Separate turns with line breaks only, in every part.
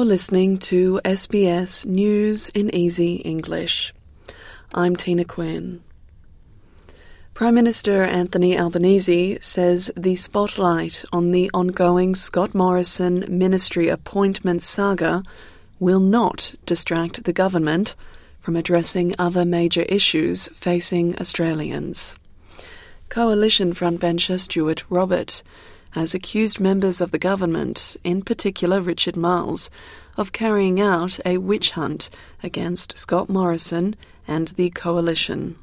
You're listening to SBS News in Easy English. I'm Tina Quinn. Prime Minister Anthony Albanese says the spotlight on the ongoing Scott Morrison ministry appointment saga will not distract the government from addressing other major issues facing Australians. Coalition frontbencher Stuart Robert has accused members of the government, in particular Richard Marles, of carrying out a witch hunt against Scott Morrison and the coalition.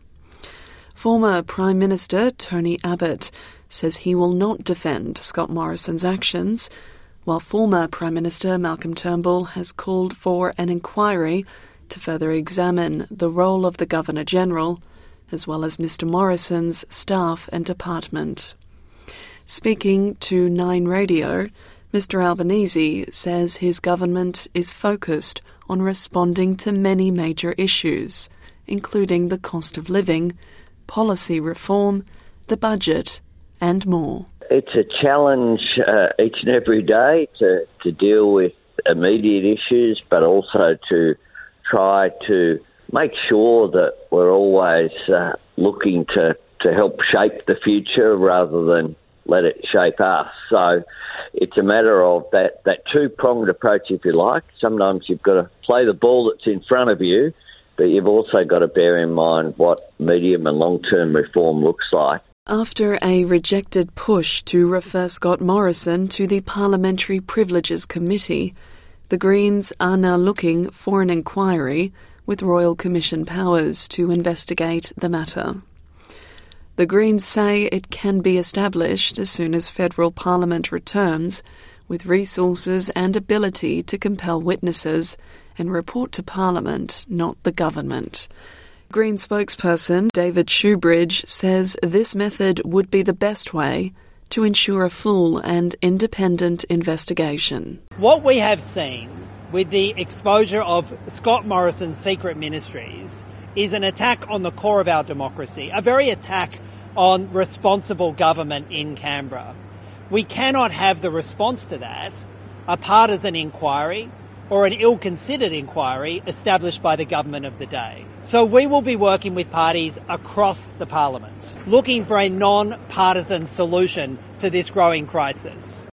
Former Prime Minister Tony Abbott says he will not defend Scott Morrison's actions, while former Prime Minister Malcolm Turnbull has called for an inquiry to further examine the role of the Governor General, as well as Mr Morrison's staff and department. Speaking to Nine Radio, Mr Albanese says his government is focused on responding to many major issues, including the cost of living, policy reform, the budget, and more.
It's a challenge uh, each and every day to, to deal with immediate issues, but also to try to make sure that we're always uh, looking to, to help shape the future rather than let it shape us. So it's a matter of that, that two pronged approach, if you like. Sometimes you've got to play the ball that's in front of you, but you've also got to bear in mind what medium and long term reform looks like.
After a rejected push to refer Scott Morrison to the Parliamentary Privileges Committee, the Greens are now looking for an inquiry with Royal Commission powers to investigate the matter. The Greens say it can be established as soon as federal parliament returns with resources and ability to compel witnesses and report to parliament, not the government. Green spokesperson David Shoebridge says this method would be the best way to ensure a full and independent investigation.
What we have seen with the exposure of Scott Morrison's secret ministries is an attack on the core of our democracy, a very attack on responsible government in Canberra. We cannot have the response to that a partisan inquiry or an ill considered inquiry established by the government of the day. So we will be working with parties across the parliament, looking for a non partisan solution to this growing crisis.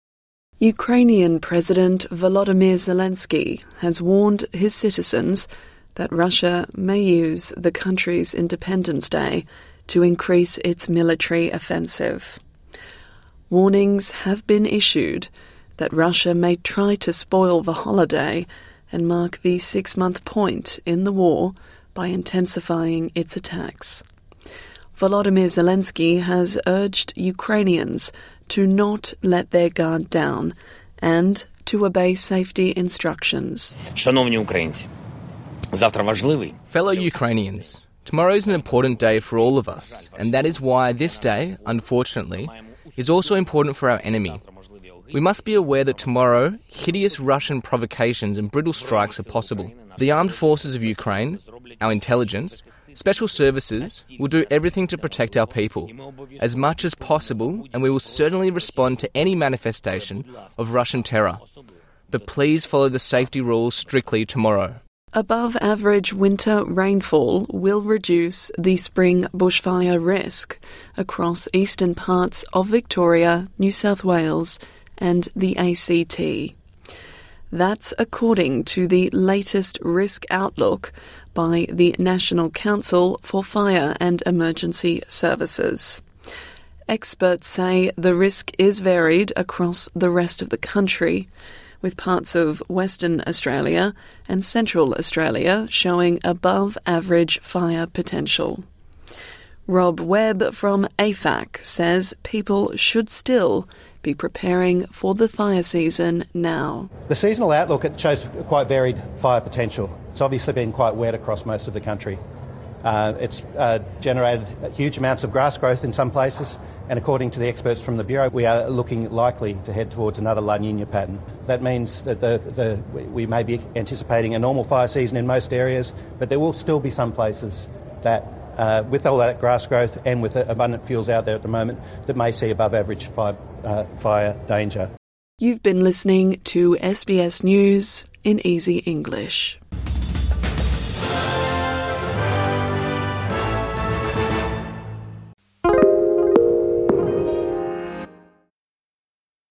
Ukrainian President Volodymyr Zelensky has warned his citizens that Russia may use the country's Independence Day to increase its military offensive. Warnings have been issued that Russia may try to spoil the holiday and mark the six month point in the war by intensifying its attacks. Volodymyr Zelensky has urged Ukrainians to not let their guard down and to obey safety instructions.
Fellow Ukrainians, tomorrow is an important day for all of us, and that is why this day, unfortunately, is also important for our enemy. We must be aware that tomorrow, hideous Russian provocations and brutal strikes are possible. The armed forces of Ukraine, our intelligence, special services will do everything to protect our people as much as possible, and we will certainly respond to any manifestation of Russian terror. But please follow the safety rules strictly tomorrow.
Above average winter rainfall will reduce the spring bushfire risk across eastern parts of Victoria, New South Wales, and the ACT. That's according to the latest risk outlook by the National Council for Fire and Emergency Services. Experts say the risk is varied across the rest of the country, with parts of Western Australia and Central Australia showing above average fire potential. Rob Webb from AFAC says people should still be preparing for the fire season now.
The seasonal outlook it shows quite varied fire potential. It's obviously been quite wet across most of the country. Uh, it's uh, generated huge amounts of grass growth in some places, and according to the experts from the Bureau, we are looking likely to head towards another La Nina pattern. That means that the, the, we may be anticipating a normal fire season in most areas, but there will still be some places that uh, with all that grass growth and with abundant fuels out there at the moment, that may see above average fire, uh, fire danger.
You've been listening to SBS News in easy English.